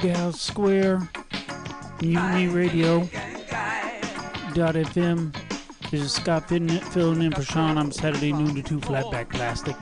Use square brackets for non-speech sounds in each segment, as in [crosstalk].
Bughouse Square, fm This is Scott filling in for Sean on Saturday noon to 2 Flatback Plastic.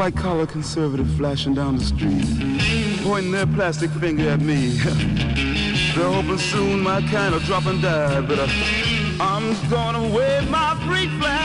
white collar conservative flashing down the street, pointing their plastic finger at me. [laughs] They're hoping soon my kind will drop and die, but uh, I'm gonna wave my free flag.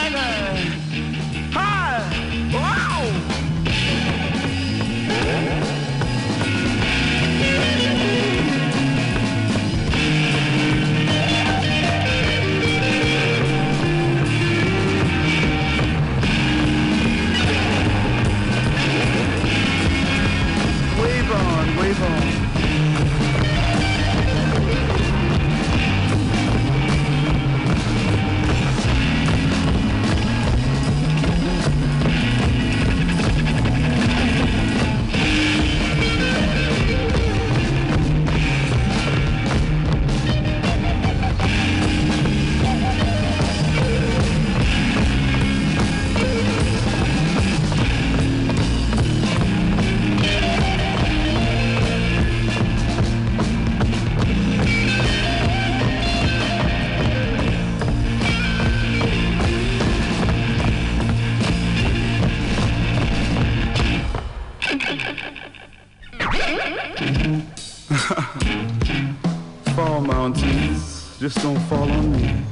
[laughs] fall mountains, just don't fall on me.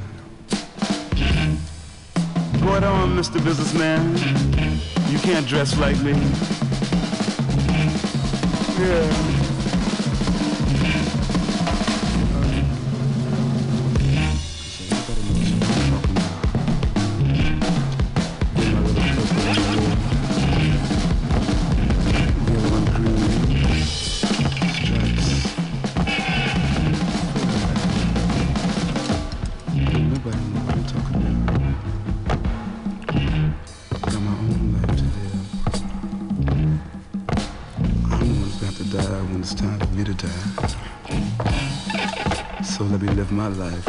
Go it on, Mr. Businessman. You can't dress like me. Yeah. life.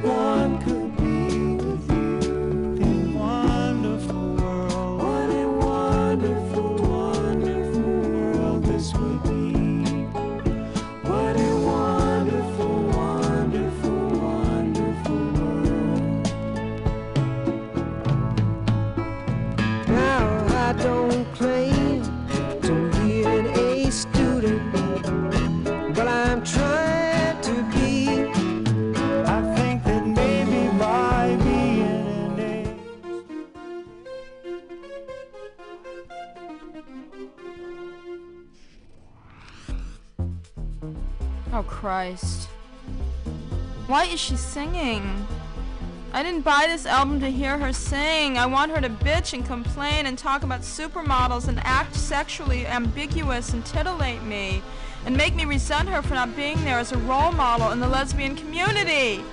One could Christ. Why is she singing? I didn't buy this album to hear her sing. I want her to bitch and complain and talk about supermodels and act sexually ambiguous and titillate me and make me resent her for not being there as a role model in the lesbian community.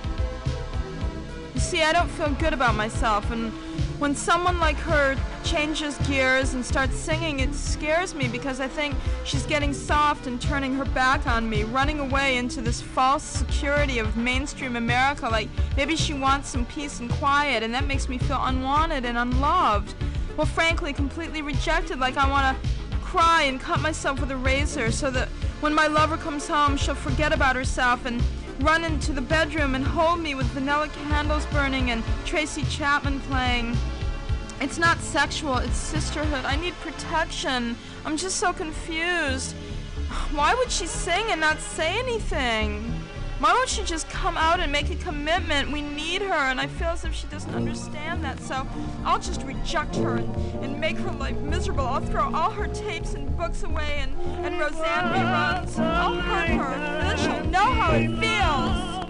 You see, I don't feel good about myself, and when someone like her changes gears and starts singing, it scares me because I think she's getting soft and turning her back on me, running away into this false security of mainstream America. Like maybe she wants some peace and quiet, and that makes me feel unwanted and unloved. Well, frankly, completely rejected. Like I want to cry and cut myself with a razor so that when my lover comes home, she'll forget about herself and run into the bedroom and hold me with vanilla candles burning and Tracy Chapman playing. It's not sexual, it's sisterhood. I need protection. I'm just so confused. Why would she sing and not say anything? Why won't she just come out and make a commitment? We need her, and I feel as if she doesn't understand that, so I'll just reject her and, and make her life miserable. I'll throw all her tapes and books away and, and Roseanne reruns. I'll hurt her, and then she'll know how it feels.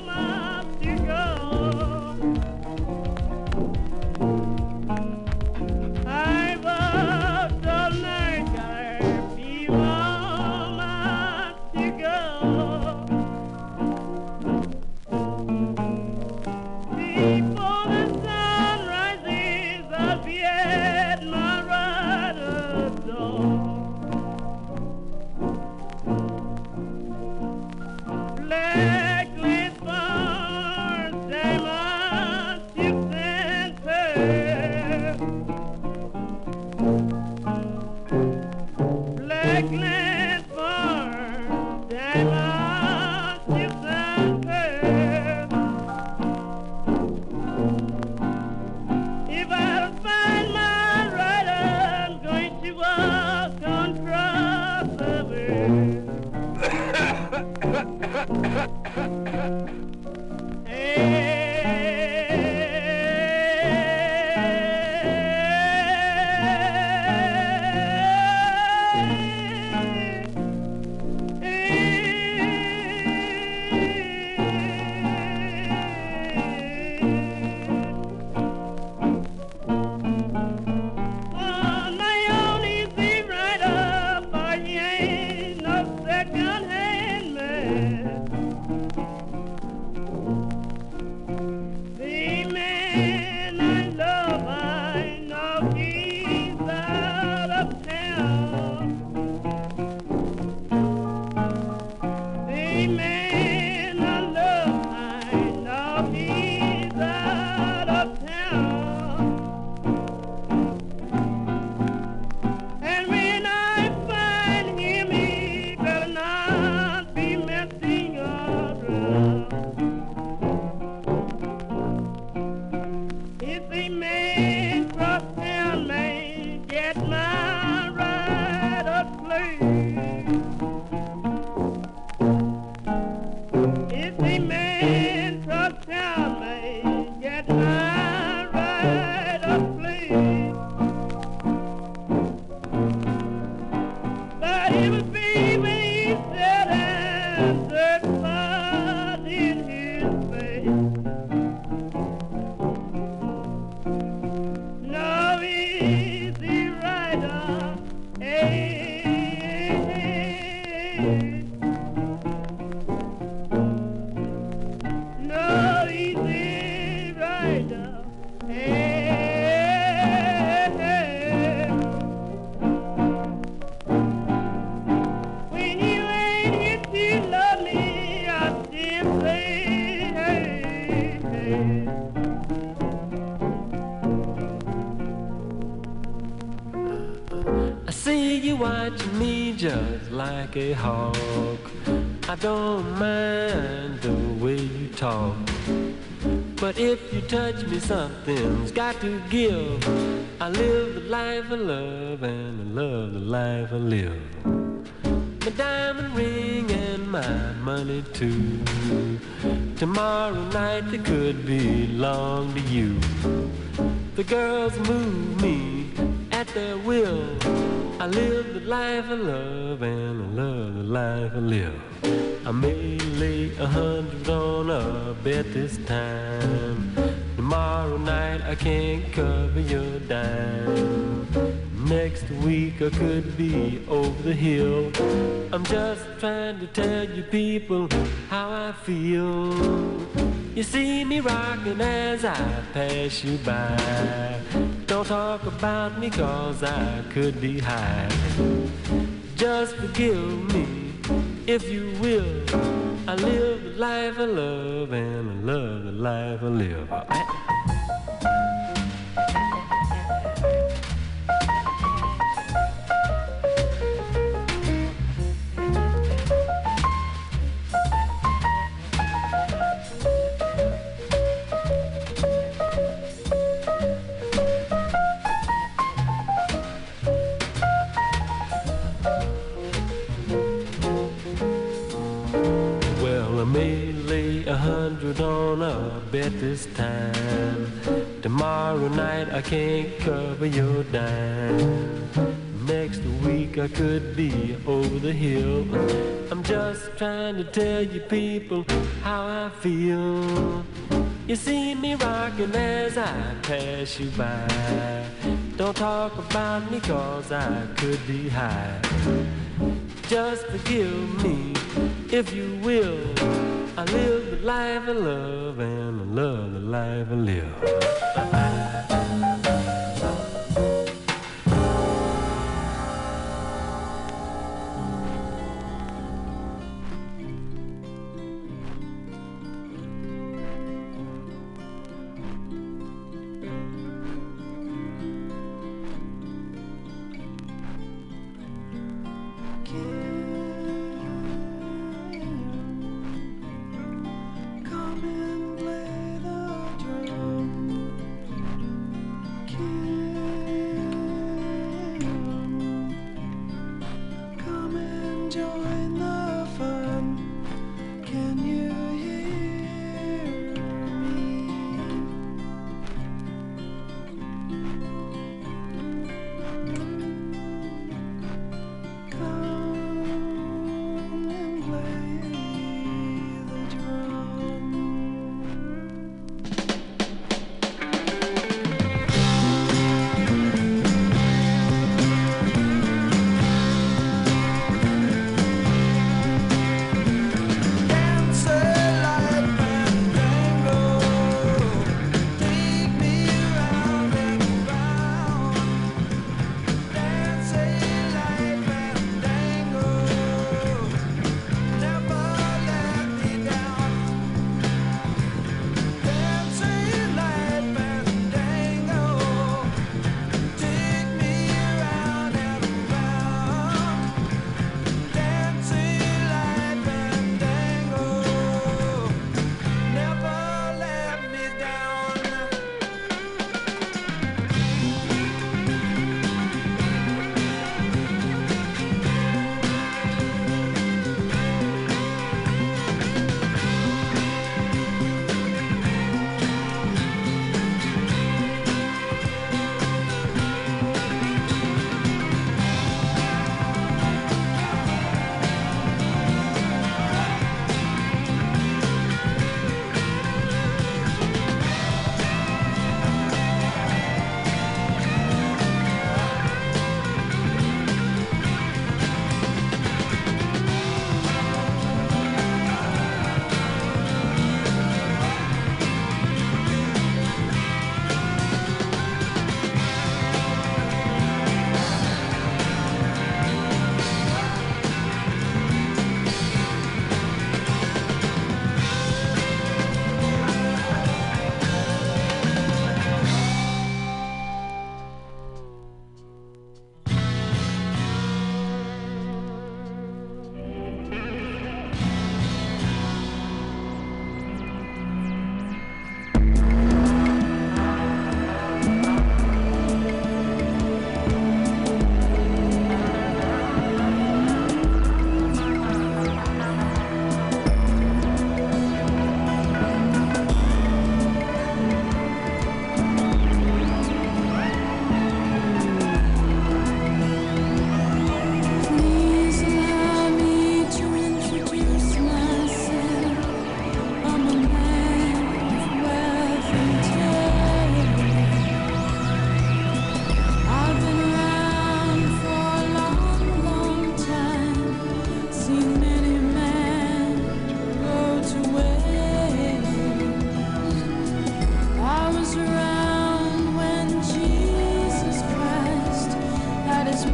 Ha, ha, ha. Could belong to you. The girls move me at their will. I live the life I love and I love the life I live. I may lay a hundred on a bet this time. Tomorrow night I can't cover your dime. Next week I could be over the hill. I'm just trying to tell you people I pass you by. Don't talk about me cause I could be high. Just forgive me if you will. I live the life I love and I love the life I live. Pass you by. Don't talk about me cause I could be high.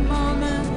Moment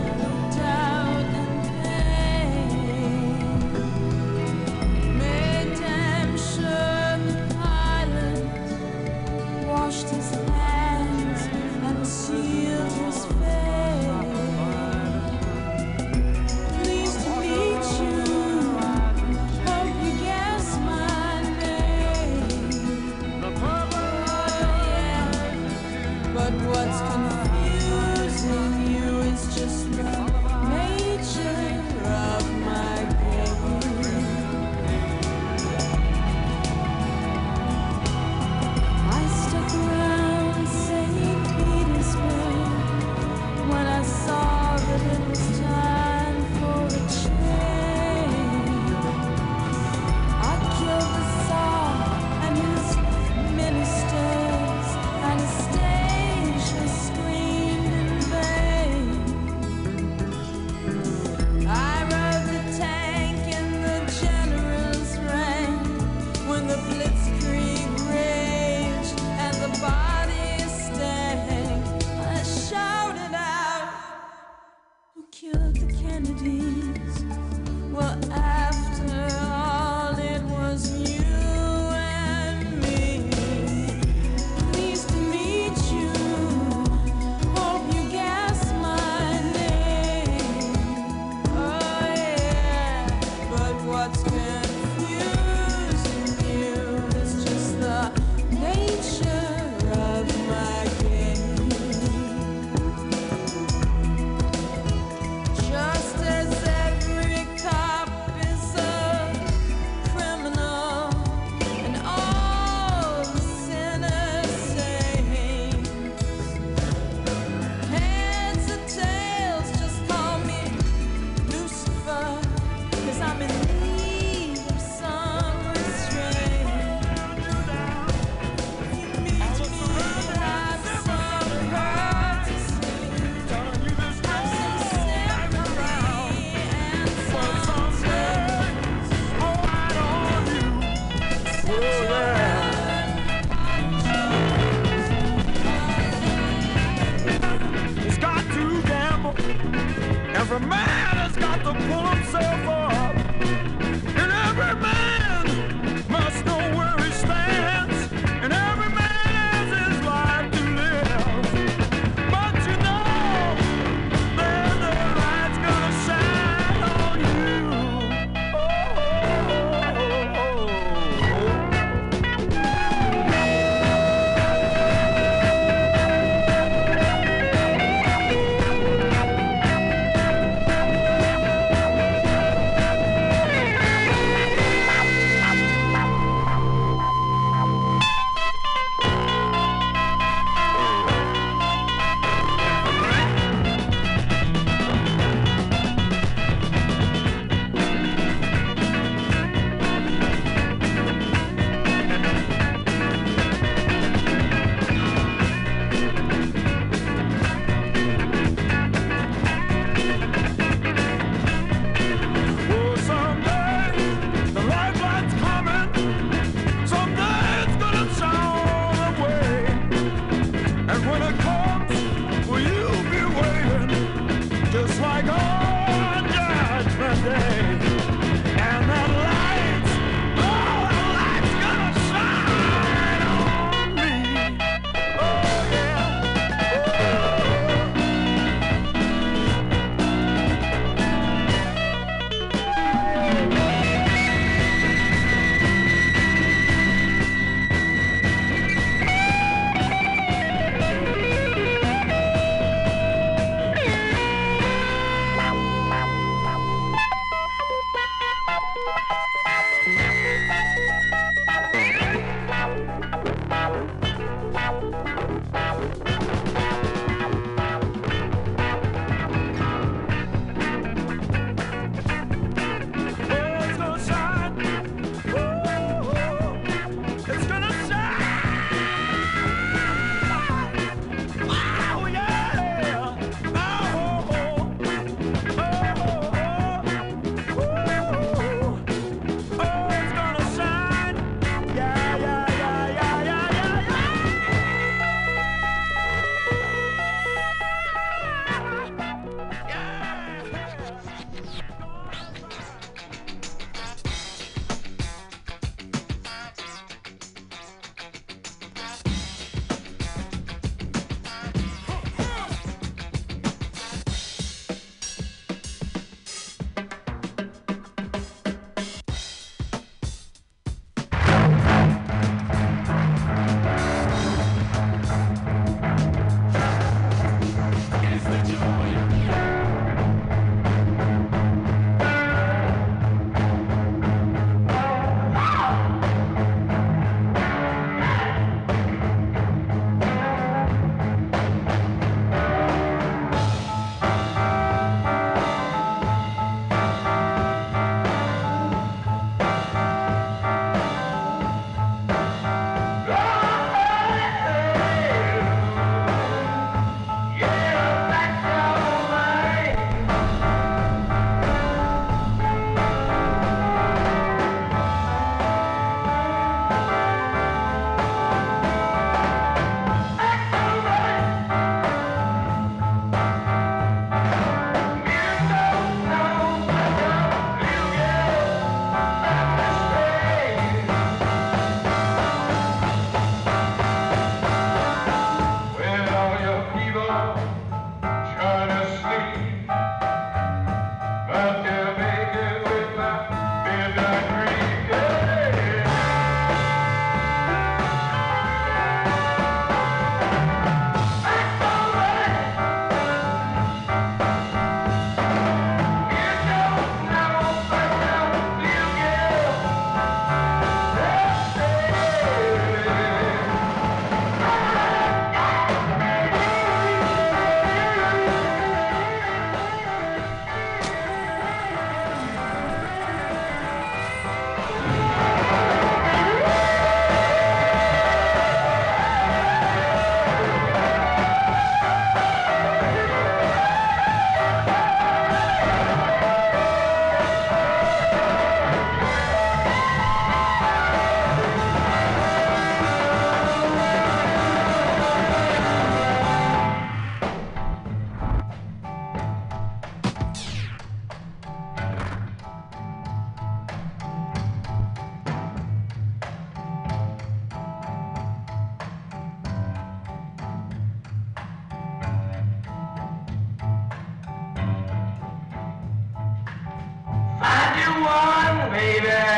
baby.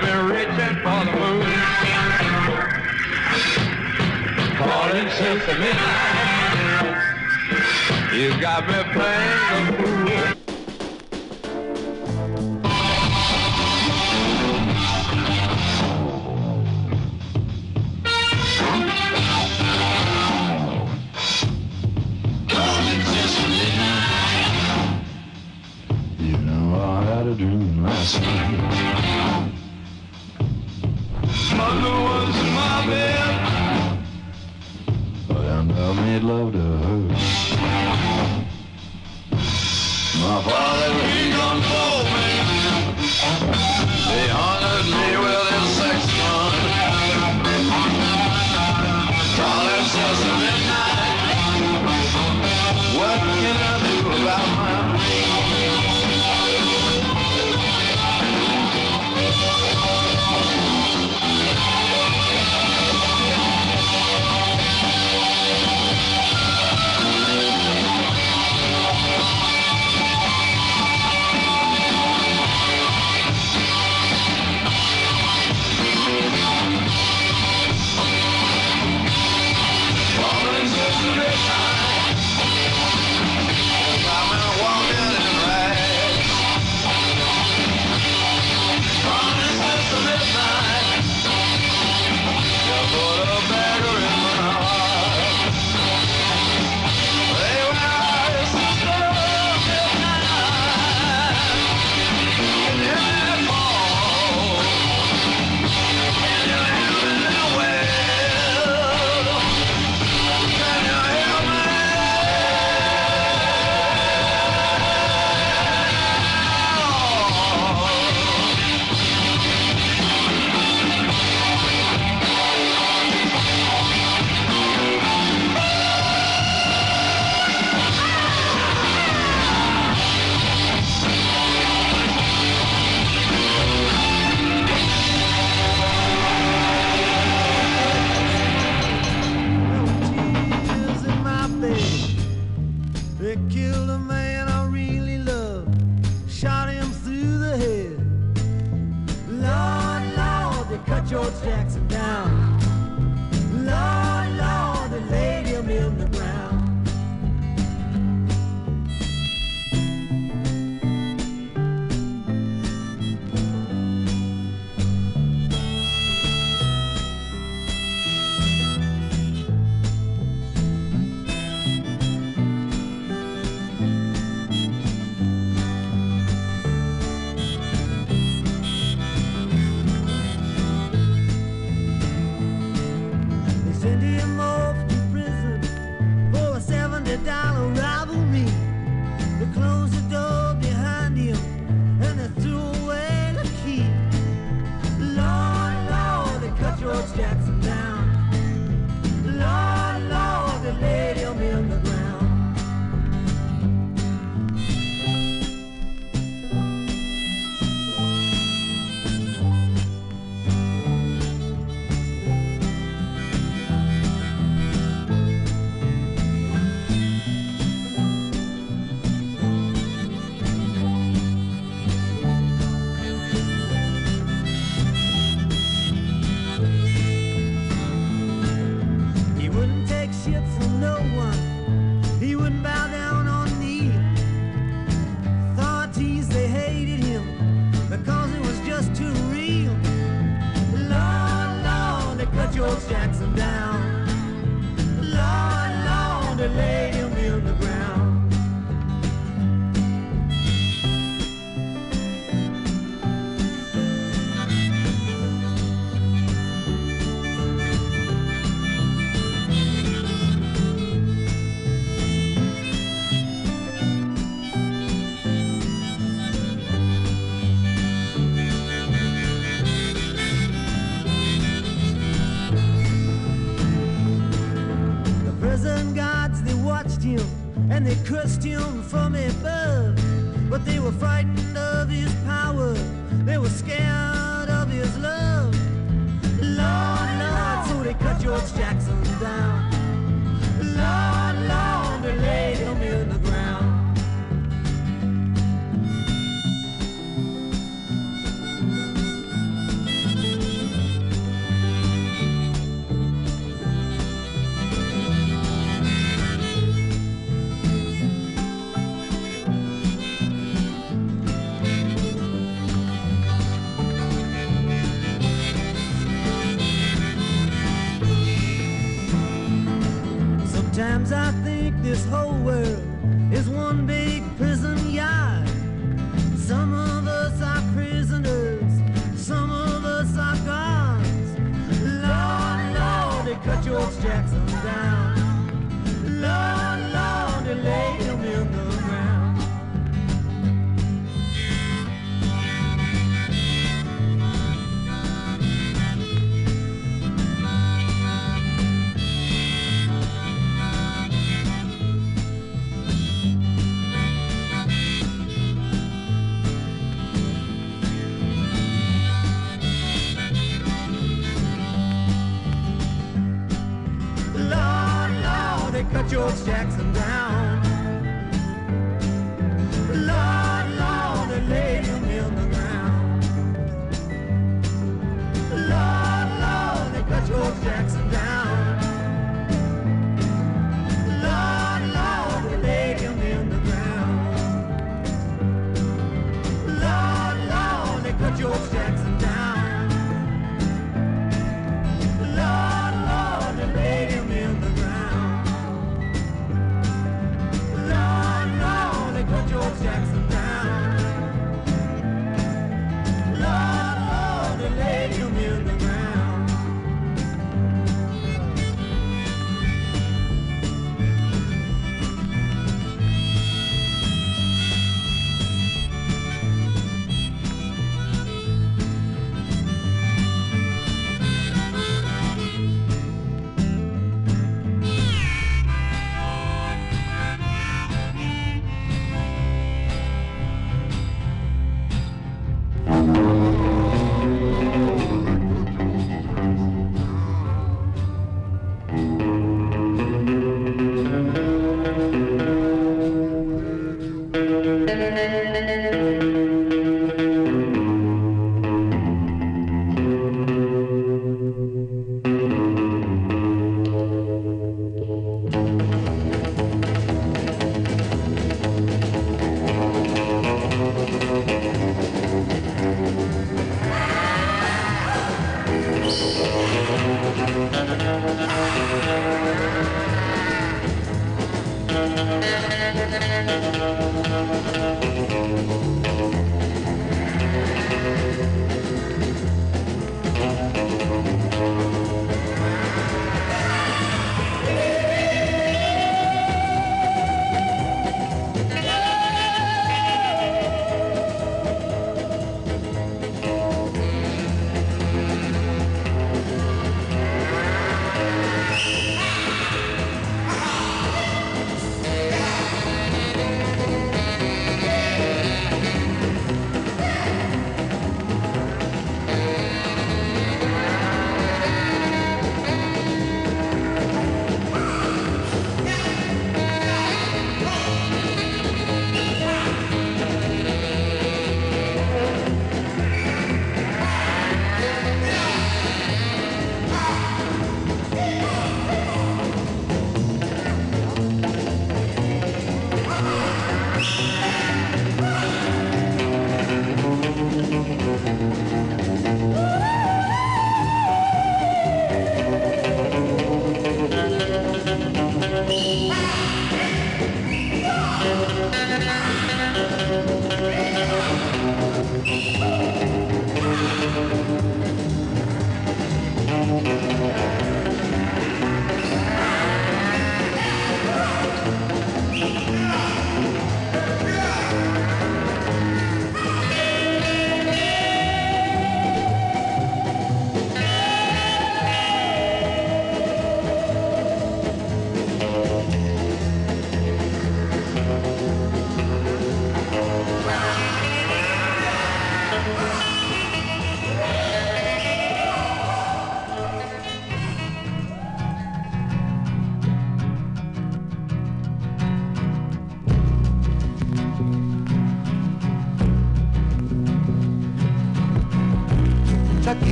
You him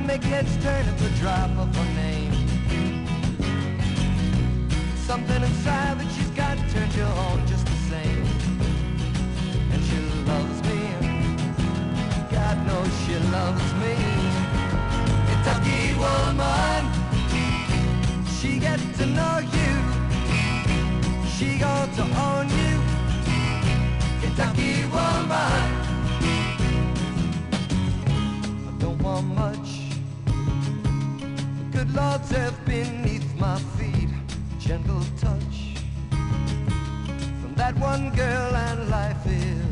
make heads turn at the drop of her name. Something inside that she's got turns you on just the same. And she loves me. God knows she loves me. Kentucky woman, she get to know you. She got to own you. Kentucky woman. I don't want much. Lords have beneath my feet. Gentle touch from that one girl, and life is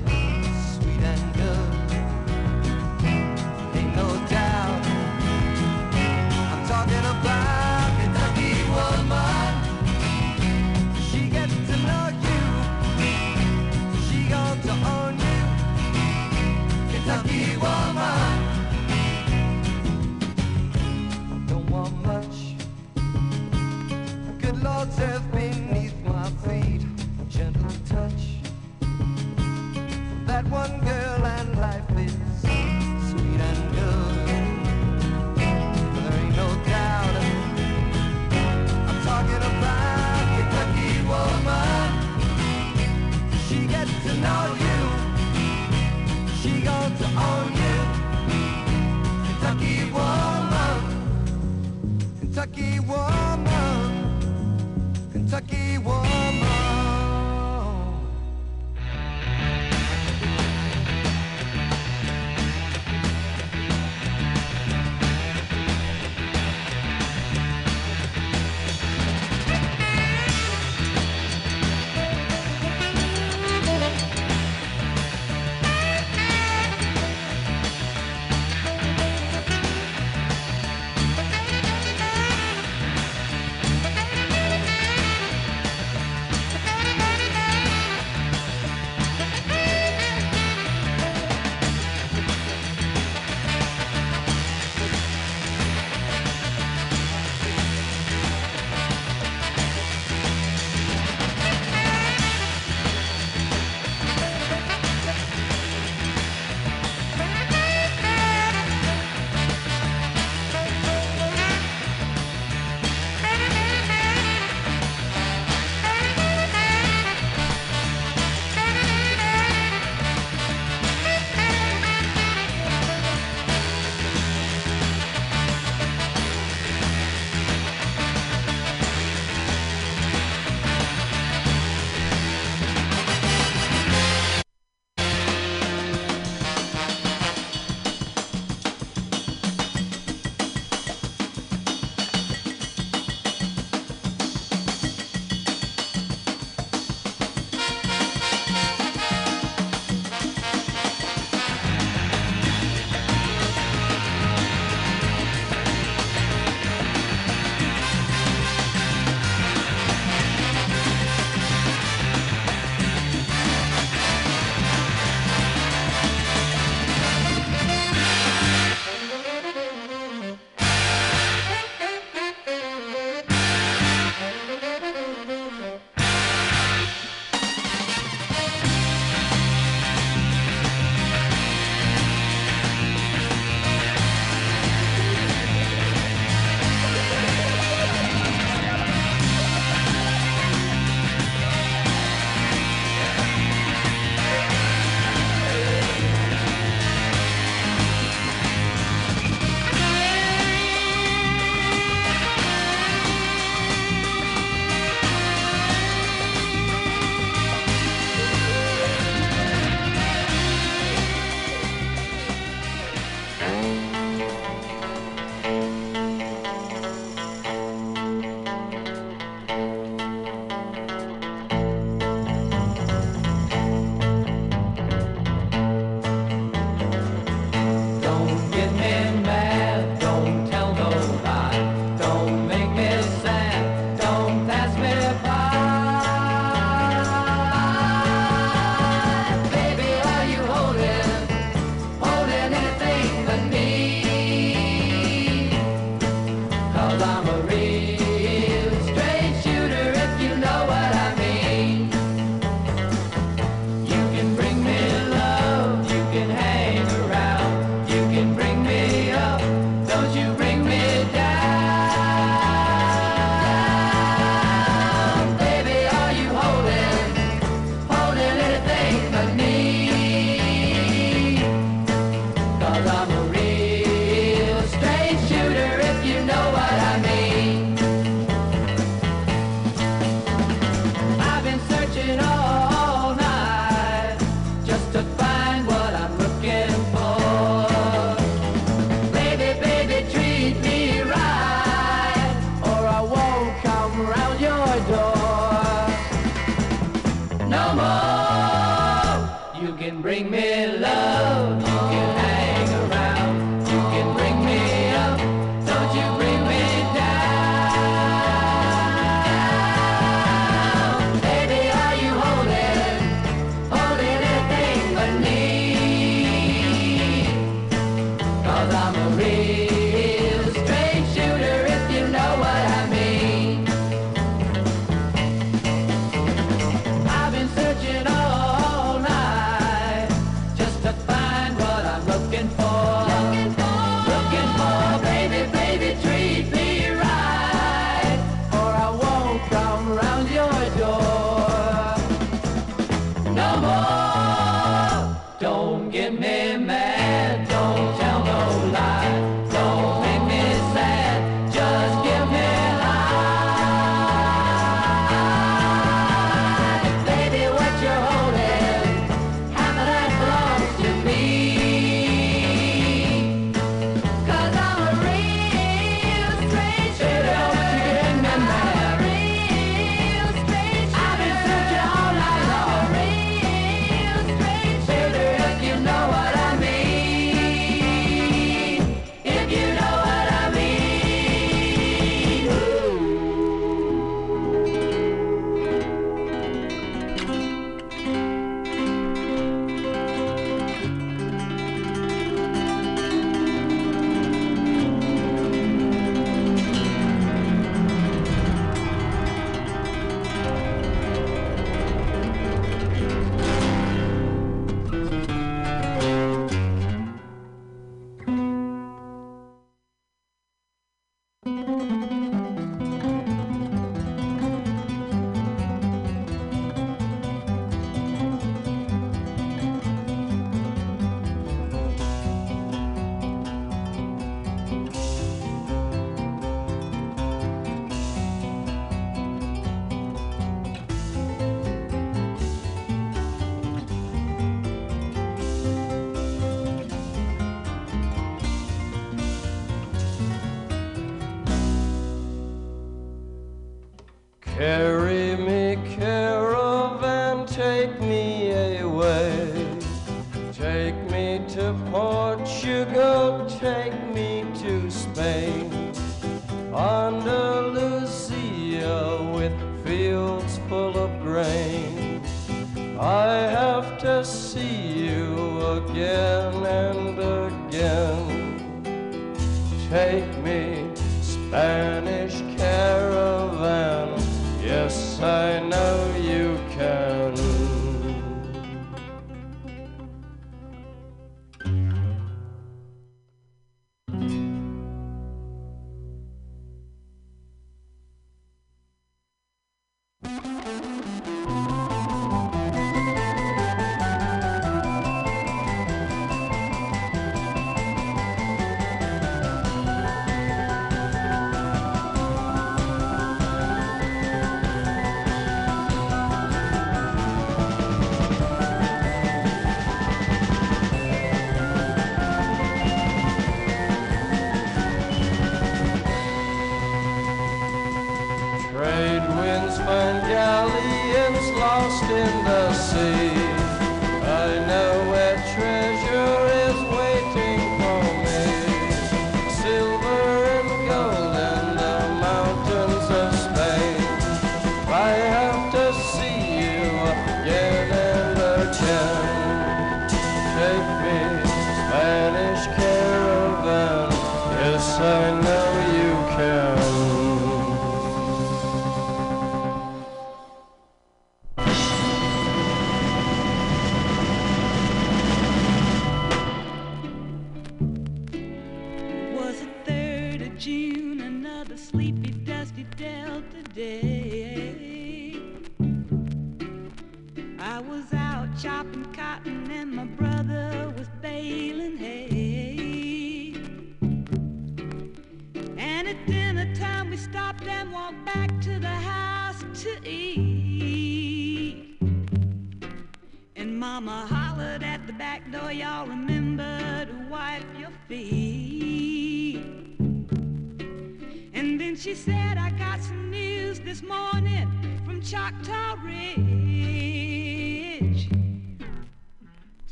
Kentucky woman.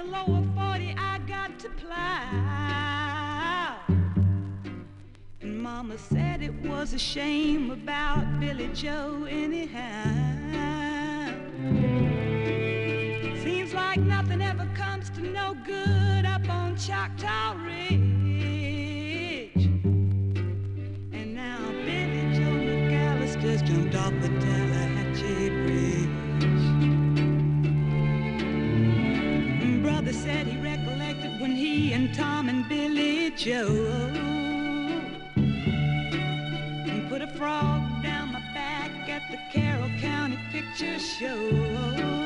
The lower 40 I got to plow. And Mama said it was a shame about Billie Joe anyhow. Seems like nothing ever comes to no good up on Choctaw Joe put a frog down my back at the Carroll County Picture Show.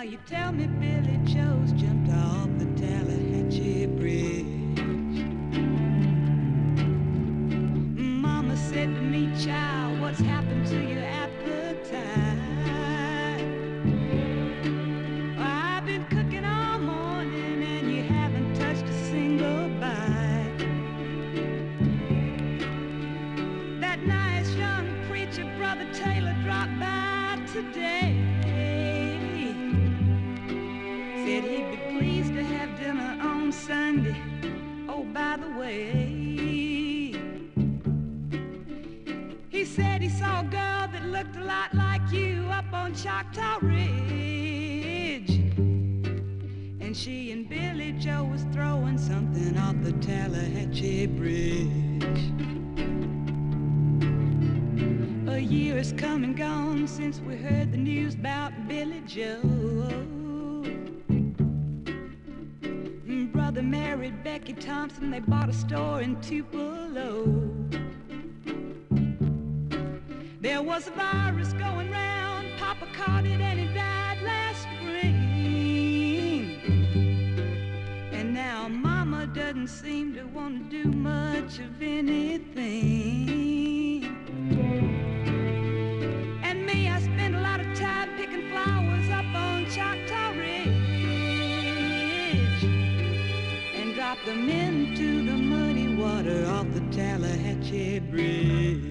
Now you tell me Joe was throwing something off the Tallahatchie Bridge. A year has come and gone since we heard the news about Billie Joe. Brother married Becky Thompson, they bought a store in Tupelo. There was a virus going round, Papa caught it and he doesn't seem to want to do much of anything. And me, I spend a lot of time picking flowers up on Choctaw Ridge and drop them into the muddy water off the Tallahatchie Bridge.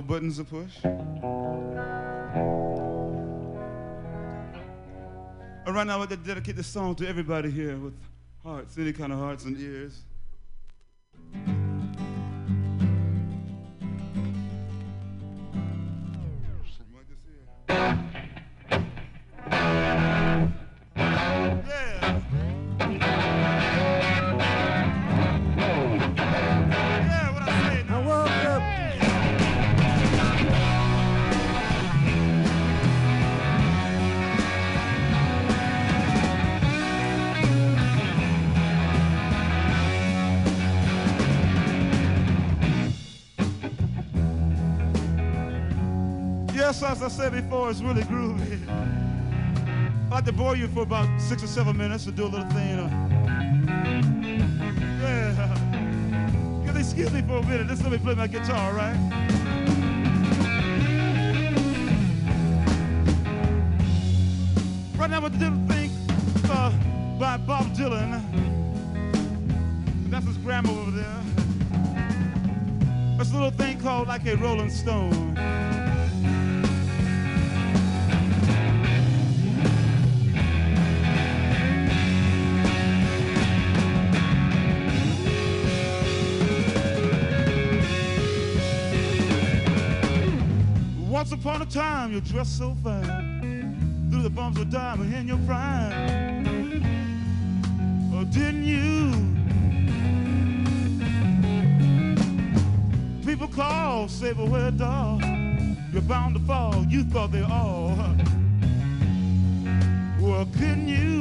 No buttons to push. All right, now I'd like to dedicate this song to everybody here with hearts, any kind of hearts and ears. It's really groovy. I'd like to bore you for about six or seven minutes to do a little thing. yeah. [laughs] Excuse me for a minute. Just let me play my guitar, all right? Right now, the little thing uh, by Bob Dylan. That's his grandma over there. A little thing called like a Rolling Stone. Time, you dressed so fine. Through the bumps of diamond in your prime. Oh, didn't you? People call, say, but where dog? You're bound to fall. You thought they all. Well, couldn't? You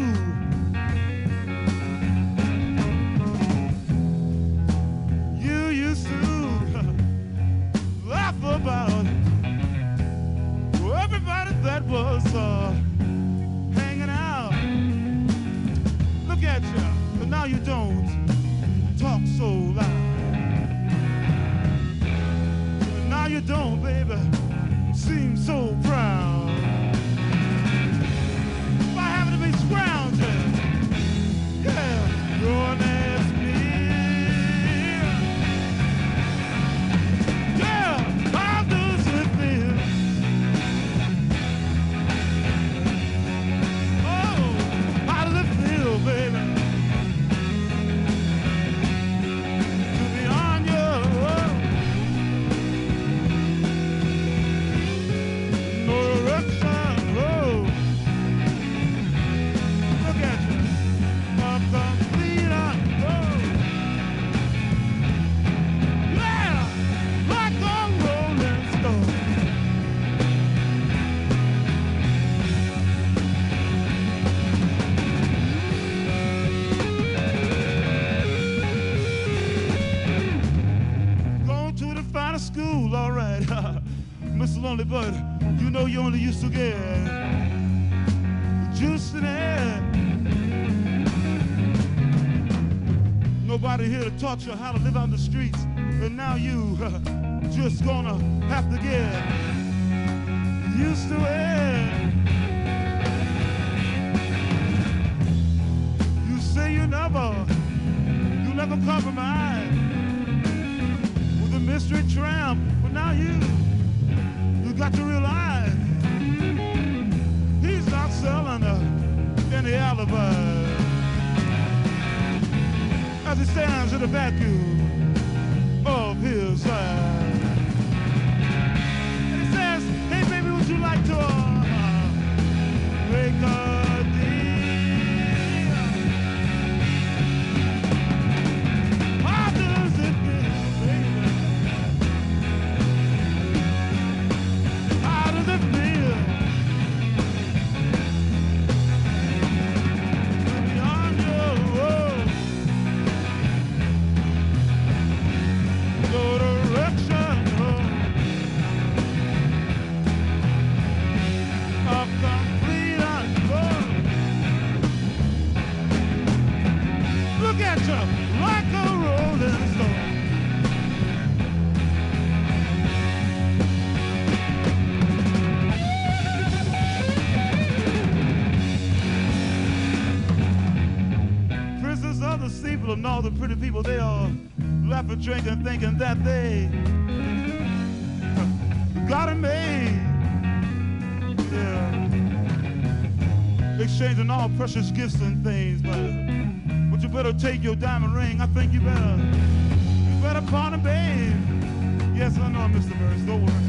used to get juice in it. Nobody here to taught you how to live on the streets, and now you [laughs] just gonna have to get used to it. You say you never, you never compromise stands drinking, thinking that they got it made. Yeah. Exchanging all precious gifts and things, but but you better take your diamond ring. I think you better you better pawn it, babe. Yes, I know, Mr. Burns. Don't worry.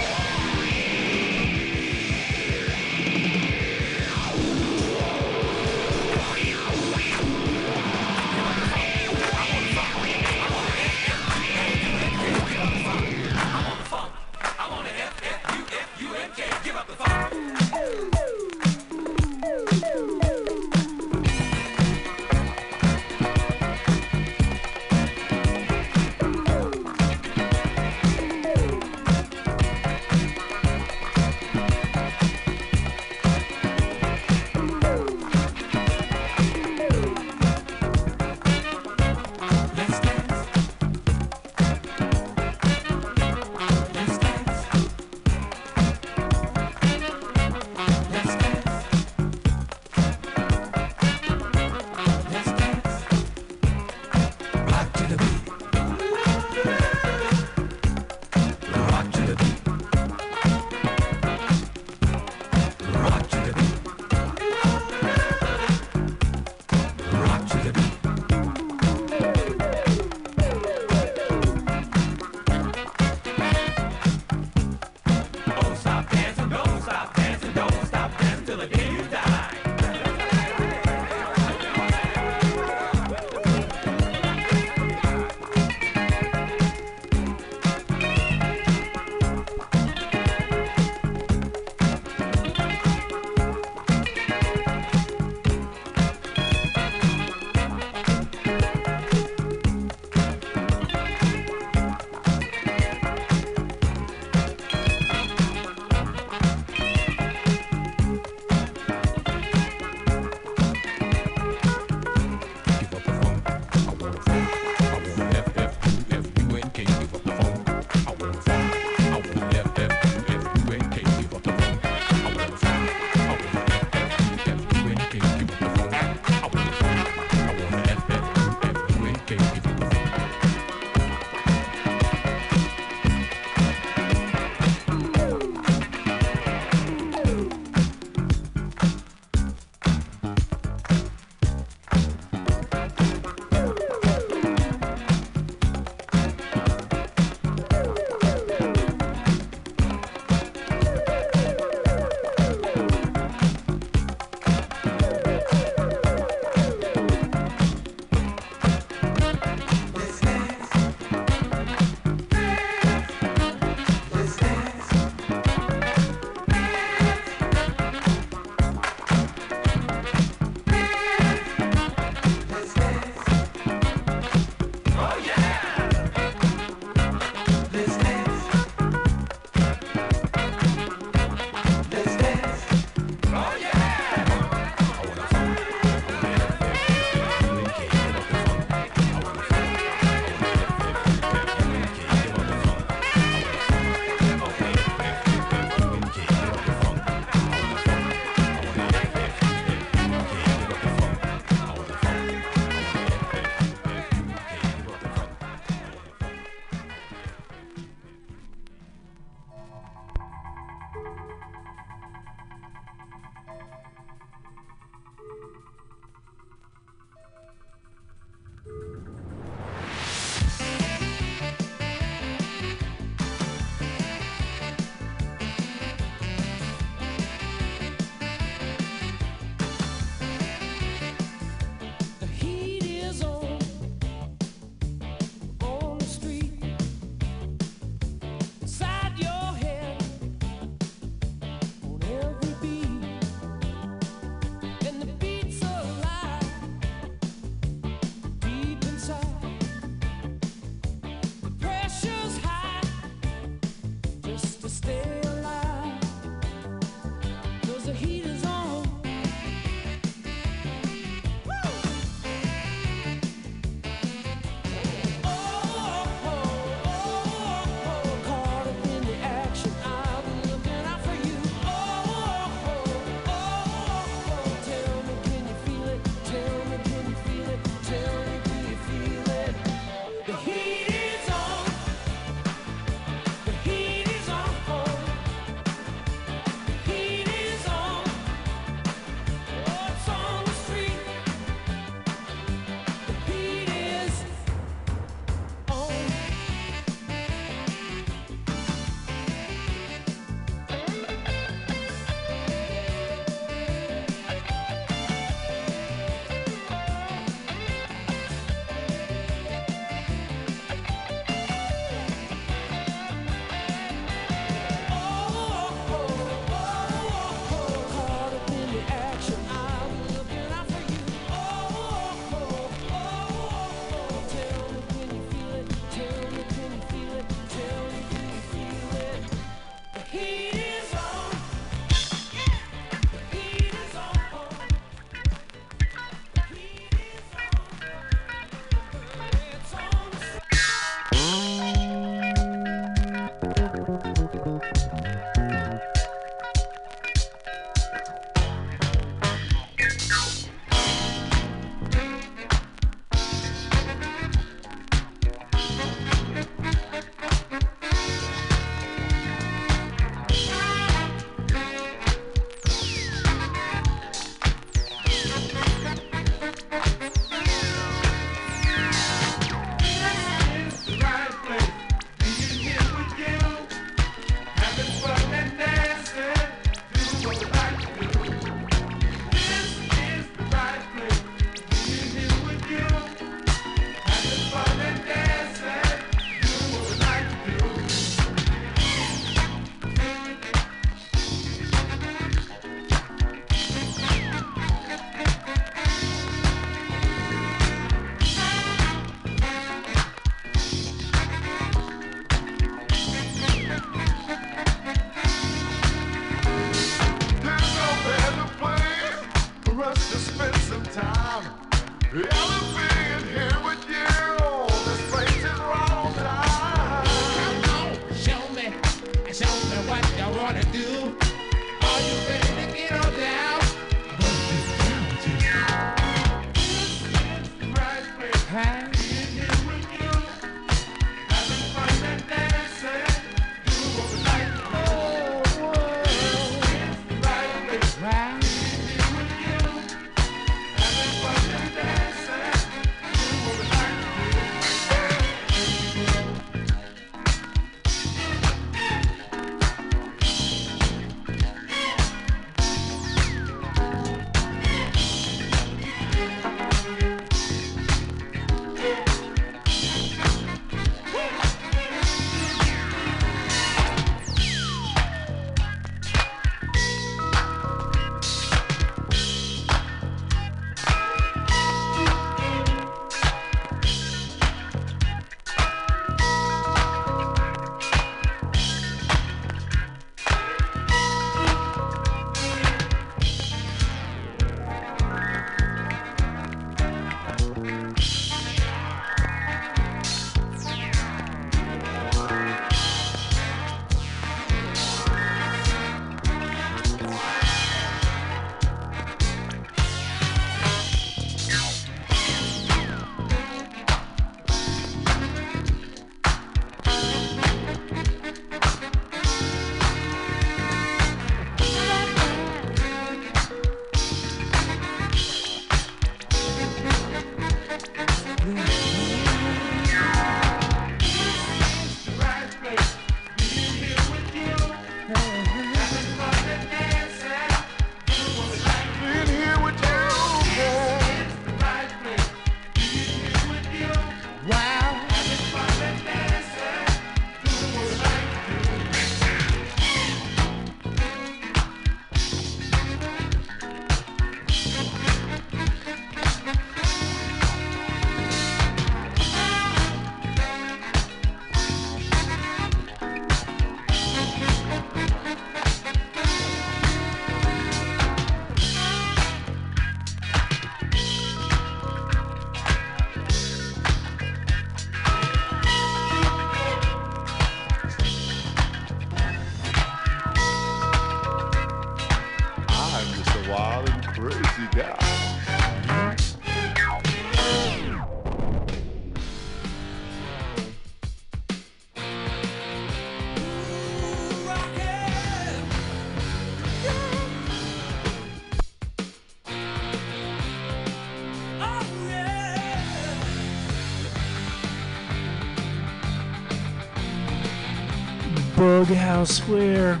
Bughouse Square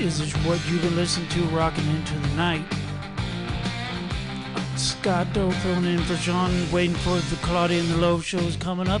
is what you've been listening to rocking into the night. Scott Doe filling in for Sean, waiting for the Claudia and the Love shows coming up.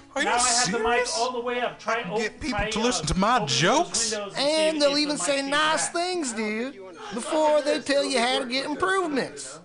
Are now you I have the mic all the way up. Try get people to uh, listen to my jokes? And they'll even say nice things, dude, before [laughs] they tell you how to get improvements.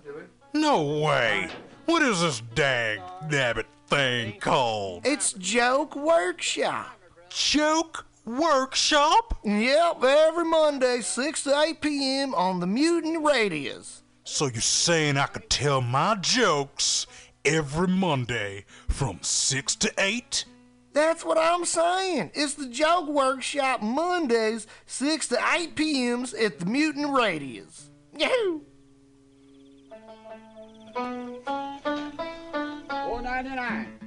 No way. What is this dag nabbit thing called? It's Joke Workshop. Joke Workshop? Yep, every Monday, 6 to 8 p.m. on the Mutant Radius. So you're saying I could tell my jokes every Monday from 6 to 8? That's what I'm saying. It's the Joke Workshop Mondays, 6 to 8 p.m.s at the Mutant Radius. Yahoo! Four ninety nine.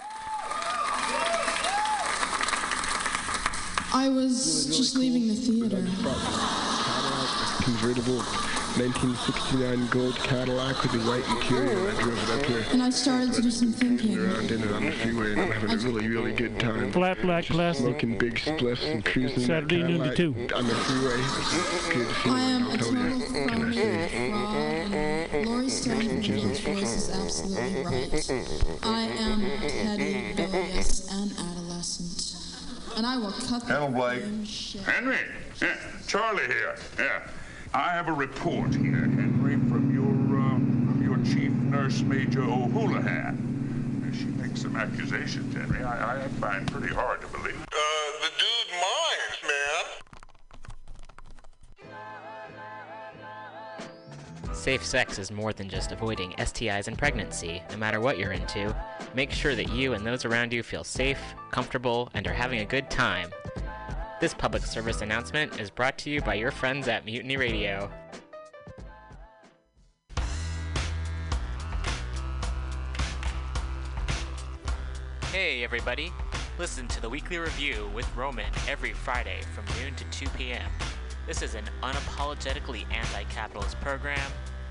I was just leaving the theater. convertible 1969 gold Cadillac with the white interior. I drove it up here. And I started to do some thinking. Around in it on the freeway, and I'm having a really, really good time. Flat black plastic. Smoking big spliffs and cruising Saturday that noon to Cadillac two. on the freeway. A good feeling, I am I'll a tell you. total phony fraud, and Laurie Stone's voice is absolutely right. I am petty, bilious, and adolescent. And I will cut the Hello, Blake. damn shit. Henry, yeah, Charlie here. Yeah, I have a report here, Henry, from your uh, from your chief nurse, Major O'Houlihan. She makes some accusations, Henry. I, I find pretty hard to believe. Uh, the dude minds, Safe sex is more than just avoiding STIs and pregnancy, no matter what you're into. Make sure that you and those around you feel safe, comfortable, and are having a good time. This public service announcement is brought to you by your friends at Mutiny Radio. Hey, everybody. Listen to the weekly review with Roman every Friday from noon to 2 p.m. This is an unapologetically anti capitalist program.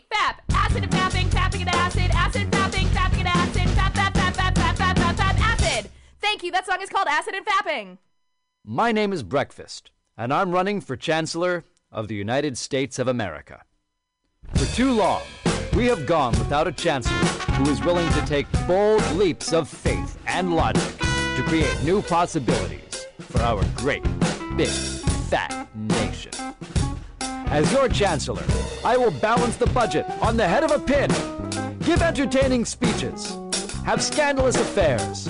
Fap, acid and fapping, fapping and acid, acid fapping, fapping and acid, fap, fap, fap, fap, fap, fap, fap, fap, acid. Thank you. That song is called Acid and Fapping. My name is Breakfast, and I'm running for Chancellor of the United States of America. For too long, we have gone without a chancellor who is willing to take bold leaps of faith and logic to create new possibilities for our great, big, fat as your Chancellor, I will balance the budget on the head of a pin, give entertaining speeches, have scandalous affairs,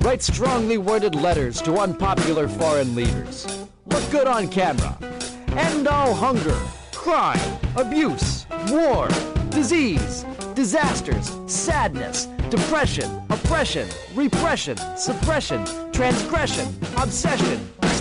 write strongly worded letters to unpopular foreign leaders, look good on camera, end all hunger, crime, abuse, war, disease, disasters, sadness, depression, oppression, repression, suppression, transgression, obsession,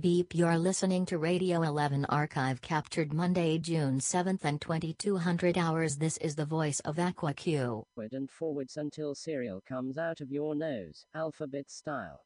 Beep, you're listening to Radio 11 archive captured Monday, June 7th and 2200 hours. This is the voice of AquaQ. Backward and forwards until cereal comes out of your nose, alphabet style.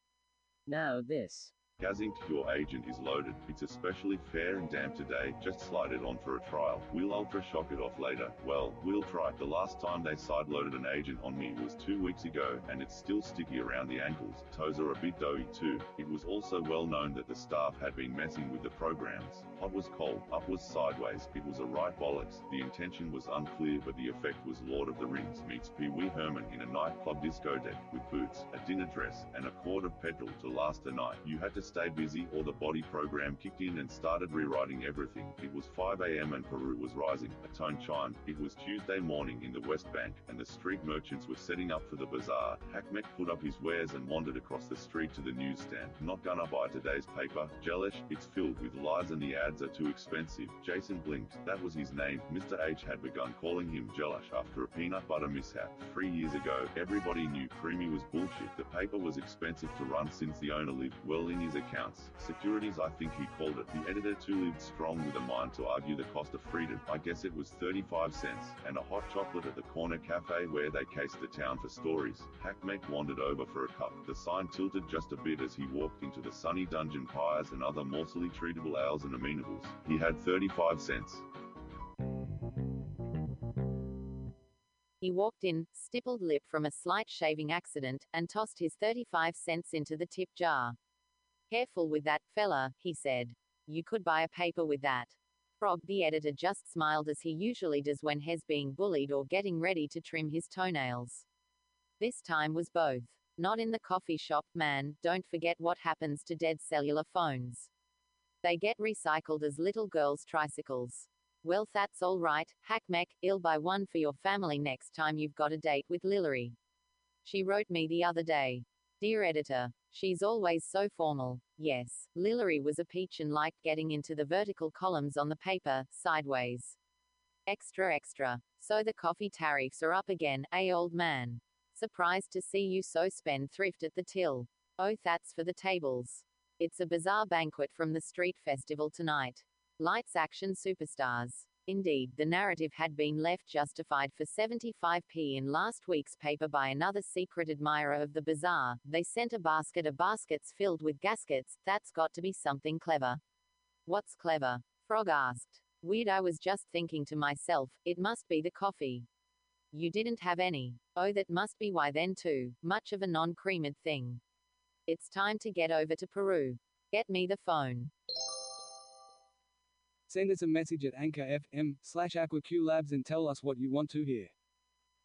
Now this. Gazzing to your agent is loaded. It's especially fair and damp today. Just slide it on for a trial. We'll ultra shock it off later. Well, we'll try. The last time they side loaded an agent on me was two weeks ago, and it's still sticky around the ankles. Toes are a bit doughy too. It was also well known that the staff had been messing with the programs. Hot was cold, up was sideways. It was a right bollocks. The intention was unclear, but the effect was Lord of the Rings meets Pee Wee Herman in a nightclub discotheque with boots, a dinner dress, and a quart of petrol to last the night. You had to stay busy, or the body program kicked in and started rewriting everything. It was 5 a.m. and Peru was rising. A tone chimed. It was Tuesday morning in the West Bank, and the street merchants were setting up for the bazaar. Hackmet put up his wares and wandered across the street to the newsstand. Not gonna buy today's paper. Jellish, it's filled with lies and the ads are too expensive. Jason blinked. That was his name. Mr. H had begun calling him Jellish after a peanut butter mishap. Three years ago, everybody knew Creamy was bullshit. The paper was expensive to run since the owner lived well in his accounts. Securities, I think he called it. The editor too lived strong with a mind to argue the cost of freedom. I guess it was 35 cents, and a hot chocolate at the corner cafe where they cased the town for stories. Hackmeck wandered over for a cup. The sign tilted just a bit as he walked into the sunny dungeon pies and other morsely treatable ales and amenables. He had 35 cents. He walked in, stippled lip from a slight shaving accident, and tossed his 35 cents into the tip jar. Careful with that, fella, he said. You could buy a paper with that. Frog, the editor, just smiled as he usually does when he's being bullied or getting ready to trim his toenails. This time was both. Not in the coffee shop, man, don't forget what happens to dead cellular phones. They get recycled as little girls' tricycles. Well, that's all right, Hackmeck, ill buy one for your family next time you've got a date with Lillery. She wrote me the other day. Dear editor, she's always so formal. Yes, Lillery was a peach and liked getting into the vertical columns on the paper, sideways. Extra, extra. So the coffee tariffs are up again, eh, old man? Surprised to see you so spendthrift at the till. Oh, that's for the tables. It's a bizarre banquet from the street festival tonight. Lights action superstars. Indeed, the narrative had been left justified for 75p in last week's paper by another secret admirer of the bazaar. They sent a basket of baskets filled with gaskets. That's got to be something clever. What's clever? Frog asked. Weird, I was just thinking to myself, it must be the coffee. You didn't have any. Oh, that must be why then, too. Much of a non creamed thing. It's time to get over to Peru. Get me the phone. Send us a message at Anchor FM slash AquaQ Labs and tell us what you want to hear.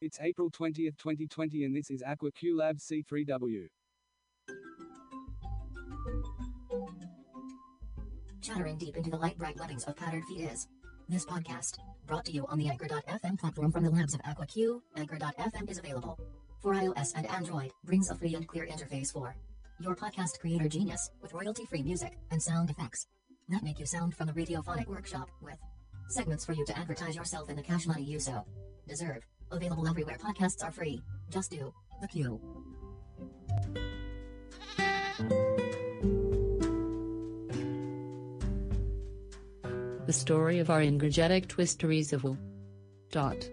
It's April 20th, 2020, and this is AquaQ Labs C3W. Chattering deep into the light bright webbings of powdered feet is this podcast, brought to you on the Anchor.fm platform from the labs of AquaQ. Anchor.fm is available for iOS and Android, brings a free and clear interface for your podcast creator genius with royalty free music and sound effects that make you sound from the radiophonic workshop with segments for you to advertise yourself in the cash money you so deserve. Available everywhere podcasts are free. Just do the Q. The story of our energetic twisteries of Wu. Dot.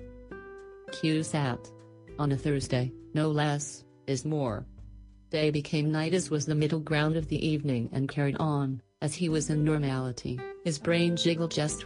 QSAT. On a Thursday, no less, is more. Day became night as was the middle ground of the evening and carried on, as he was in normality. His brain jiggled just